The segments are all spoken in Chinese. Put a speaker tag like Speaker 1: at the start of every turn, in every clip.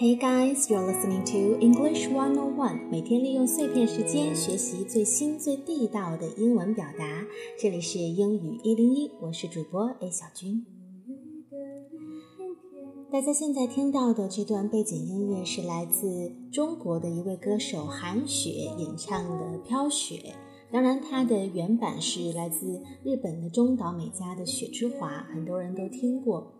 Speaker 1: Hey guys, you're listening to English One on One。每天利用碎片时间学习最新最地道的英文表达。这里是英语一零一，我是主播 A 小军。大家现在听到的这段背景音乐是来自中国的一位歌手韩雪演唱的《飘雪》。当然，它的原版是来自日本的中岛美嘉的《雪之华》，很多人都听过。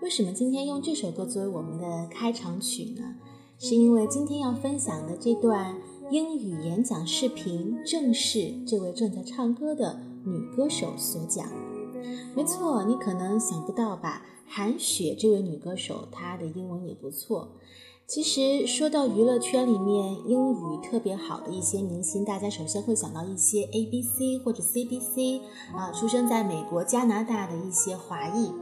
Speaker 1: 为什么今天用这首歌作为我们的开场曲呢？是因为今天要分享的这段英语演讲视频正是这位正在唱歌的女歌手所讲。没错，你可能想不到吧？韩雪这位女歌手，她的英文也不错。其实说到娱乐圈里面英语特别好的一些明星，大家首先会想到一些 A B C 或者 C B C 啊，出生在美国、加拿大的一些华裔。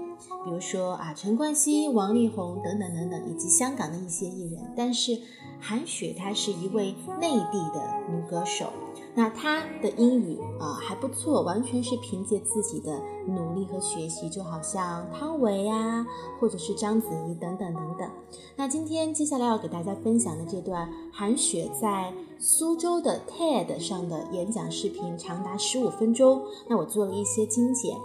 Speaker 1: 比如说啊，陈冠希、王力宏等等等等，以及香港的一些艺人。但是韩雪她是一位内地的女歌手，那她的英语啊还不错，完全是凭借自己的努力和学习，就好像汤唯啊，或者是章子怡等等等等。那今天接下来要给大家分享的这段韩雪在苏州的 TED 上的演讲视频，长达十五分钟。那我做了一些精简。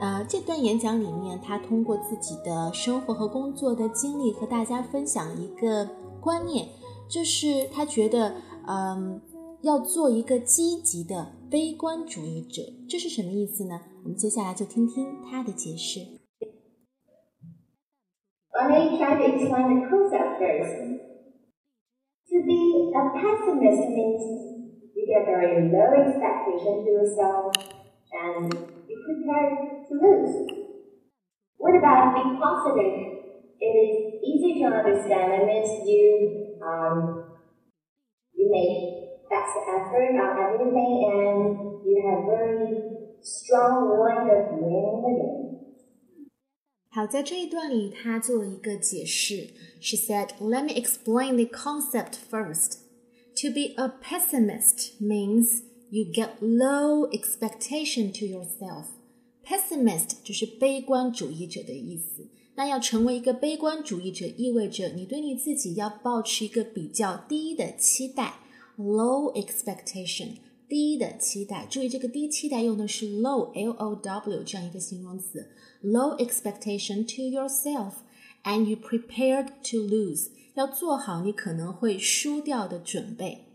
Speaker 1: 呃，这段演讲里面，他通过自己的生活和工作的经历和大家分享一个观念，就是他觉得，嗯，要做一个积极的悲观主义者，这是什么意思呢？我们接下来就听听他的解释。
Speaker 2: Let me try to explain the concept first. To be a pessimist means you get very low expectation to yourself and you prepare to lose. What about being positive? It is easy to understand. It means you um, you make best effort on everything and you have very strong willing of winning the game.
Speaker 1: 好，在这一段里，他做了一个解释。She said, "Let me explain the concept first. To be a pessimist means you get low expectation to yourself." Pessimist 就是悲观主义者的意思。那要成为一个悲观主义者，意味着你对你自己要保持一个比较低的期待，low expectation，低的期待。注意这个低期待用的是 low，l o w 这样一个形容词，low expectation to yourself，and you prepared to lose，要做好你可能会输掉的准备。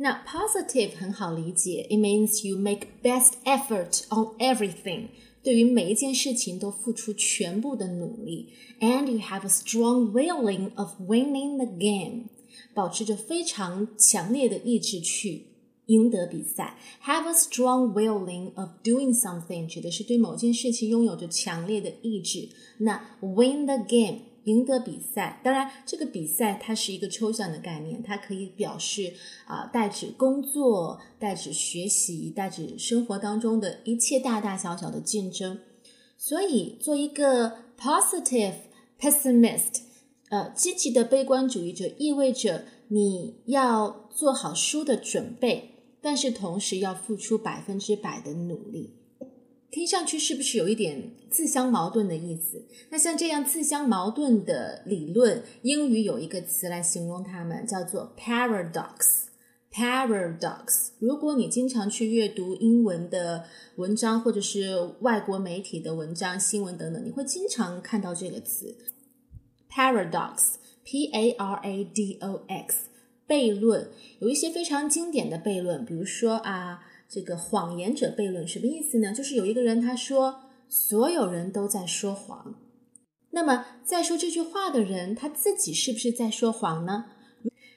Speaker 1: 那 positive 很好理解，it means you make best effort on everything，对于每一件事情都付出全部的努力，and you have a strong willing of winning the game，保持着非常强烈的意志去赢得比赛。Have a strong willing of doing something 指的是对某件事情拥有着强烈的意志。那 win the game。 赢得比赛，当然，这个比赛它是一个抽象的概念，它可以表示啊，代指工作，代指学习，代指生活当中的一切大大小小的竞争。所以，做一个 positive pessimist，呃，积极的悲观主义者，意味着你要做好输的准备，但是同时要付出百分之百的努力。听上去是不是有一点自相矛盾的意思？那像这样自相矛盾的理论，英语有一个词来形容它们，叫做 paradox。paradox。如果你经常去阅读英文的文章，或者是外国媒体的文章、新闻等等，你会经常看到这个词 paradox。p a r a d o x。悖论有一些非常经典的悖论，比如说啊。这个谎言者悖论什么意思呢？就是有一个人他说所有人都在说谎，那么在说这句话的人他自己是不是在说谎呢？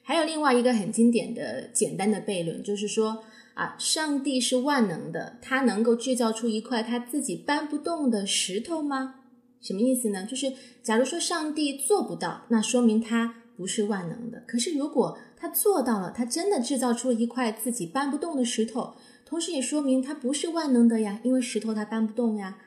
Speaker 1: 还有另外一个很经典的简单的悖论，就是说啊，上帝是万能的，他能够制造出一块他自己搬不动的石头吗？什么意思呢？就是假如说上帝做不到，那说明他不是万能的。可是如果他做到了，他真的制造出了一块自己搬不动的石头。同时也说明它不是万能的呀，因为石头它搬不动呀。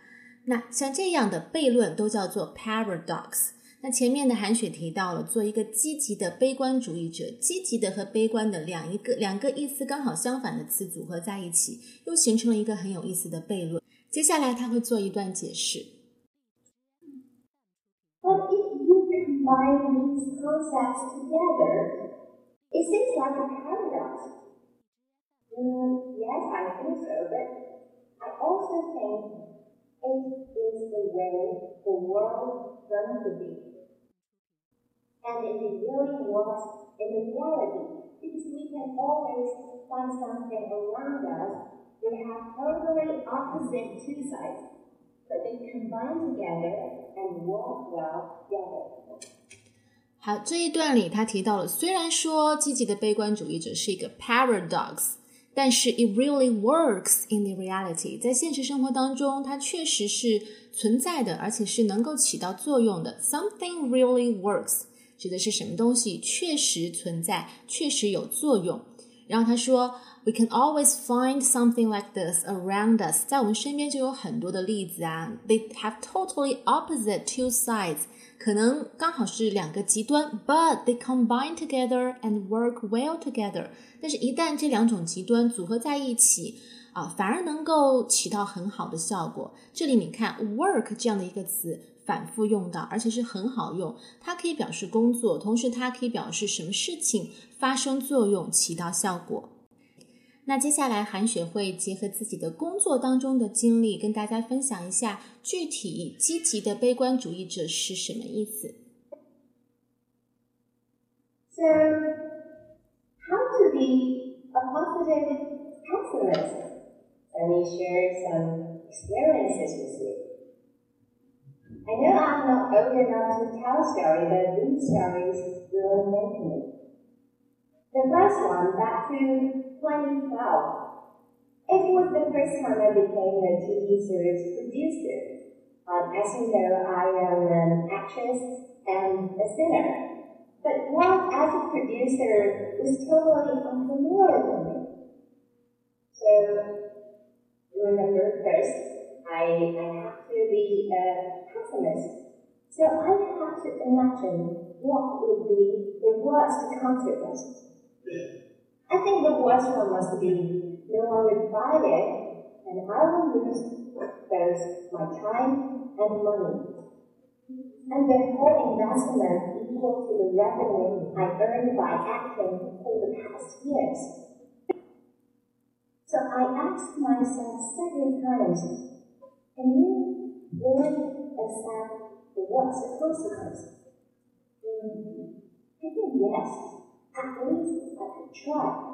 Speaker 1: 那像这样的悖论都叫做 paradox。那前面的韩雪提到了，做一个积极的悲观主义者，积极的和悲观的两一个两个意思刚好相反的词组合在一起，又形成了一个很有意思的悖论。接下来他会做一段解释。
Speaker 2: But if you combine concepts together, it seems like a paradox. Mm, yes, I think so, but I also think it is the way the world runs to be. And it really was in reality, because we can always find something around us that have totally opposite two sides, but they combine together and work well together.
Speaker 1: 好，这一段里他提到了，虽然说积极的悲观主义者是一个 paradox，但是 it really works in the reality，在现实生活当中，它确实是存在的，而且是能够起到作用的。Something really works 指的是什么东西确实存在，确实有作用。然后他说，We can always find something like this around us，在我们身边就有很多的例子啊。They have totally opposite two sides，可能刚好是两个极端，but they combine together and work well together。但是，一旦这两种极端组合在一起，啊，反而能够起到很好的效果。这里你看，work 这样的一个词反复用到，而且是很好用。它可以表示工作，同时它可以表示什么事情发生作用，起到效果。那接下来，韩雪会结合自己的工作当中的经历，跟大家分享一下具体积极的悲观主义者是什么意思。
Speaker 2: So, how to be a positive pessimist? Let me share some experiences with you. I know I'm not old enough to tell stories, but these stories really make me. The first one, back to 2012. It was the first time I became a TV series producer. Um, as you know, I am an actress and a singer. But work as a producer was totally unfamiliar to me. So, remember first, I, I have to be a pessimist. So I have to imagine what would be the worst consequences. I think the worst one must be no one buy it, and I will lose both my time and money. And the whole investment equal to the revenue I earned by acting for the past years. So I asked myself several times, can you really accept the worst consequence? Mm, I think yes. At least Try.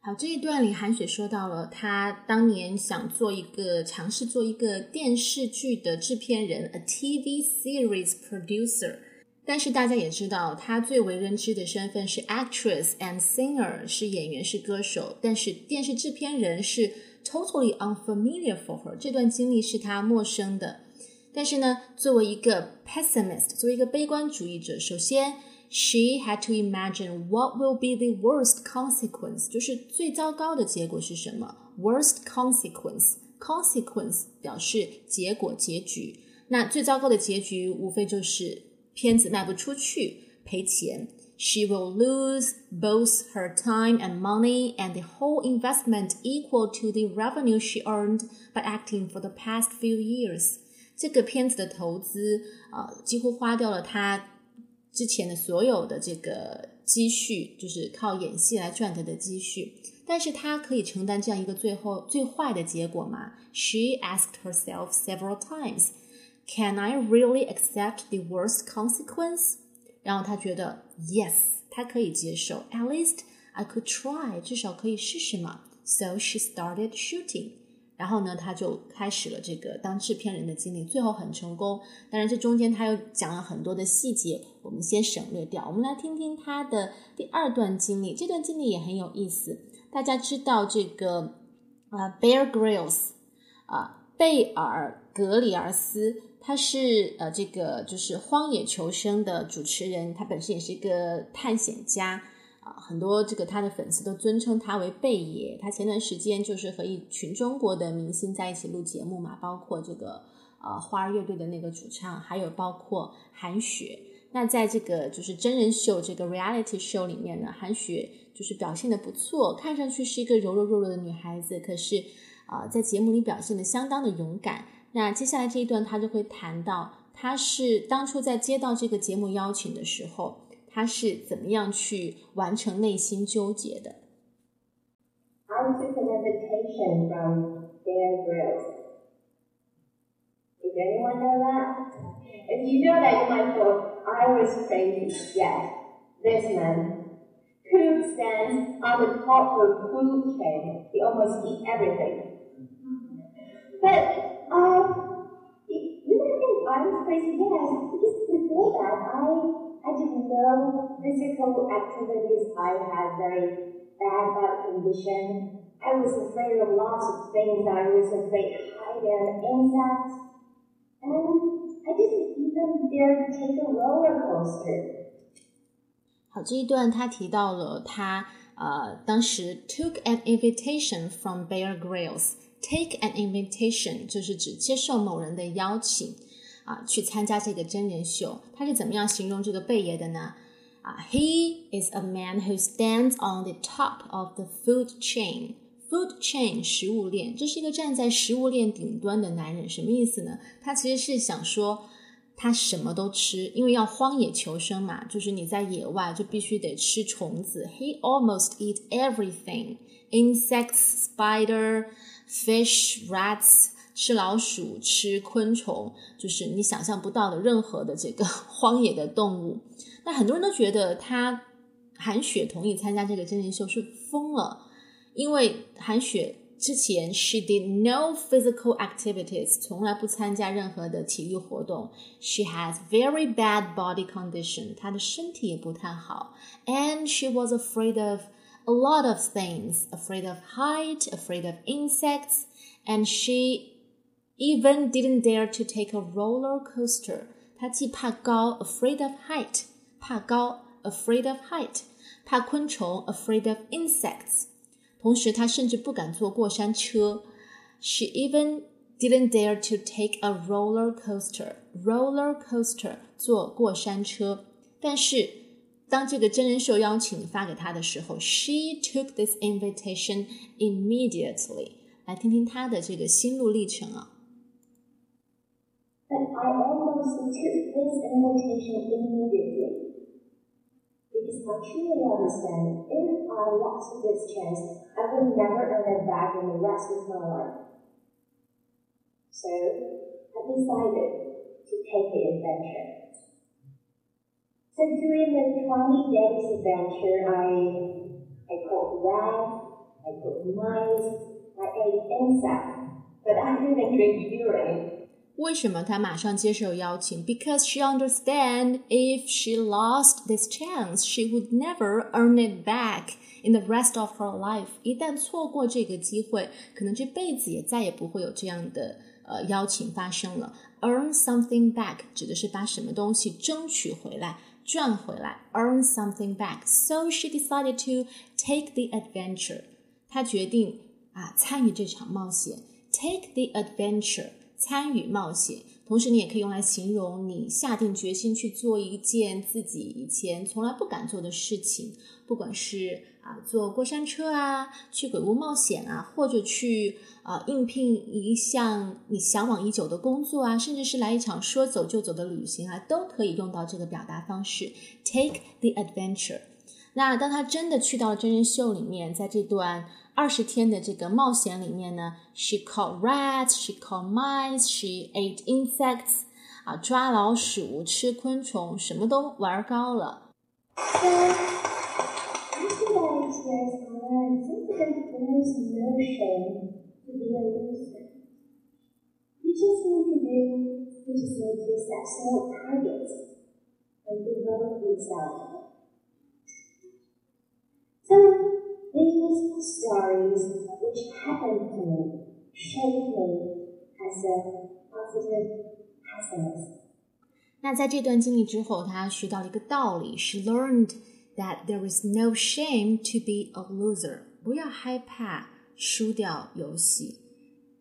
Speaker 1: 好，这一段里韩雪说到了她当年想做一个尝试做一个电视剧的制片人，a TV series producer。但是大家也知道，她最为人知的身份是 actress and singer，是演员是歌手。但是电视制片人是 totally unfamiliar for her，这段经历是她陌生的。但是呢，作为一个 pessimist，作为一个悲观主义者，首先 she had to imagine what will be the worst consequence，就是最糟糕的结果是什么？worst consequence，consequence 表示结果、结局。那最糟糕的结局无非就是片子卖不出去，赔钱。She will lose both her time and money and the whole investment equal to the revenue she earned by acting for the past few years. 这个片子的投资啊、呃，几乎花掉了他之前的所有的这个积蓄，就是靠演戏来赚得的积蓄。但是他可以承担这样一个最后最坏的结果吗？She asked herself several times, "Can I really accept the worst consequence?" 然后他觉得 yes，他可以接受，at least I could try，至少可以试试嘛。So she started shooting. 然后呢，他就开始了这个当制片人的经历，最后很成功。当然，这中间他又讲了很多的细节，我们先省略掉。我们来听听他的第二段经历，这段经历也很有意思。大家知道这个啊，Bear Grylls 啊，贝尔格里尔斯，他是呃这个就是《荒野求生》的主持人，他本身也是一个探险家。啊，很多这个他的粉丝都尊称他为贝爷。他前段时间就是和一群中国的明星在一起录节目嘛，包括这个呃花儿乐队的那个主唱，还有包括韩雪。那在这个就是真人秀这个 reality show 里面呢，韩雪就是表现的不错，看上去是一个柔柔弱弱的女孩子，可是啊、在节目里表现的相当的勇敢。那接下来这一段他就会谈到他是当初在接到这个节目邀请的时候，他是怎么样去完成内心纠结的？
Speaker 2: I took an invitation from Bear Grylls. Does anyone know that? If you know that, you might thought I was crazy. Yes, this man who stands on the top of the food chain. He almost eats everything. But uh, I was crazy, yes, because before that, I, I did no physical activities. I had very bad body condition. I was afraid of lots of things. I was afraid of height and insects. And I didn't even dare to take a roller coaster.
Speaker 1: 好，这一段他提到了他呃当时 took an invitation from Bear Grylls。Take an invitation 就是指接受某人的邀请。 啊，去参加这个真人秀，他是怎么样形容这个贝爷的呢？啊，He is a man who stands on the top of the food chain. Food chain 食物链，这是一个站在食物链顶端的男人，什么意思呢？他其实是想说，他什么都吃，因为要荒野求生嘛，就是你在野外就必须得吃虫子。He almost eat everything: insects, spider, fish, rats. 吃老鼠、吃昆虫，就是你想象不到的任何的这个荒野的动物。那很多人都觉得他韩雪同意参加这个真人秀是疯了，因为韩雪之前 she did no physical activities，从来不参加任何的体育活动。She has very bad body condition，她的身体也不太好。And she was afraid of a lot of things，afraid of height, afraid of insects, and she even didn't dare to take a roller coaster. 他既怕高，afraid of height，怕高，afraid of height，怕昆虫，afraid of insects。同时，他甚至不敢坐过山车。She even didn't dare to take a roller coaster. Roller coaster，坐过山车。但是，当这个真人秀邀请发给她的时候，she took this invitation immediately。来听听她的这个心路历程啊。
Speaker 2: But I almost took this invitation immediately. Because I truly understand if I lost this chance, I would never earn it back in the rest of my life. So I decided to take the adventure. So during the 20 days adventure, I, I caught rats, I caught mice, I ate insects, but I didn't drink urine.
Speaker 1: 为什么她马上接受邀请？Because she understand if she lost this chance, she would never earn it back in the rest of her life. 一旦错过这个机会，可能这辈子也再也不会有这样的呃邀请发生了。Earn something back 指的是把什么东西争取回来、赚回来。Earn something back. So she decided to take the adventure. 她决定啊参与这场冒险。Take the adventure. 参与冒险，同时你也可以用来形容你下定决心去做一件自己以前从来不敢做的事情，不管是啊坐过山车啊，去鬼屋冒险啊，或者去啊应聘一项你向往已久的工作啊，甚至是来一场说走就走的旅行啊，都可以用到这个表达方式。Take the adventure。那当他真的去到了真人秀里面，在这段。二十天的这个冒险里面呢，she caught rats, she caught mice, she ate insects，啊，抓老鼠、吃昆虫，什么都玩高了。
Speaker 2: So, after that experience, I learned something there is no shame to be a loser. You just need to do, you just need to set small targets and develop yourself. So, these stories which happened to me shaped me as a positive pessimist.
Speaker 1: 那在这段经历之后，他学到了一个道理，She learned that there is no shame to be a loser。不要害怕输掉游戏。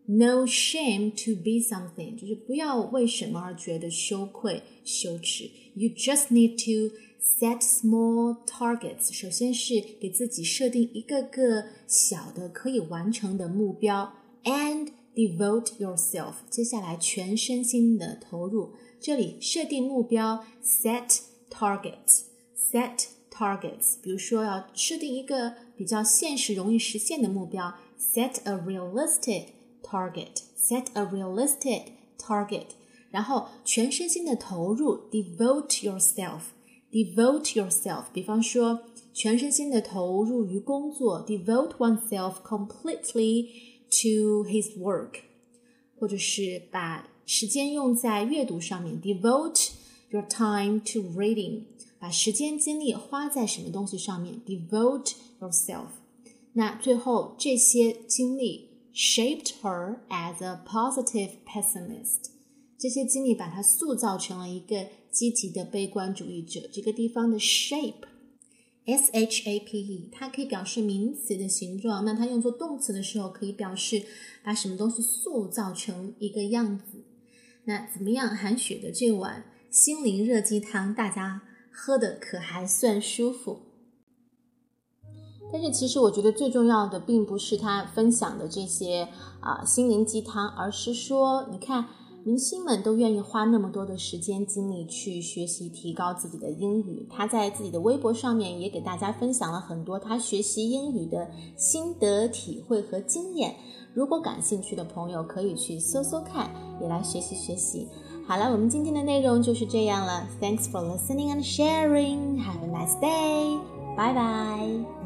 Speaker 1: No shame to be something，就是不要为什么而觉得羞愧、羞耻。You just need to Set small targets，首先是给自己设定一个个小的可以完成的目标，and devote yourself，接下来全身心的投入， 这里设定目标，set targets，set targets。比如说要设定一个比较现实、容易实现的目标，set a realistic target，set a realistic target。然后全身心的投入，devote yourself，devote yourself。比方说全身心的投入于工作，devote oneself completely to his work，或者是把时间用在阅读上面，devote your time to reading，把时间精力花在什么东西上面，devote yourself。那最后这些经历 shaped her as a positive pessimist，这些经历把她塑造成了一个 积极的悲观主义者。这个地方的 shape。S H A P E，它可以表示名词的形状。那它用作动词的时候，可以表示把什么东西塑造成一个样子。那怎么样？韩雪的这碗心灵热鸡汤，大家喝的可还算舒服？但是其实我觉得最重要的，并不是他分享的这些啊心灵鸡汤，而是说，你看。明星们都愿意花那么多的时间精力去学习提高自己的英语。他在自己的微博上面也给大家分享了很多他学习英语的心得体会和经验。如果感兴趣的朋友可以去搜搜看，也来学习学习。好了，我们今天的内容就是这样了。Thanks for listening and sharing. Have a nice day. Bye bye.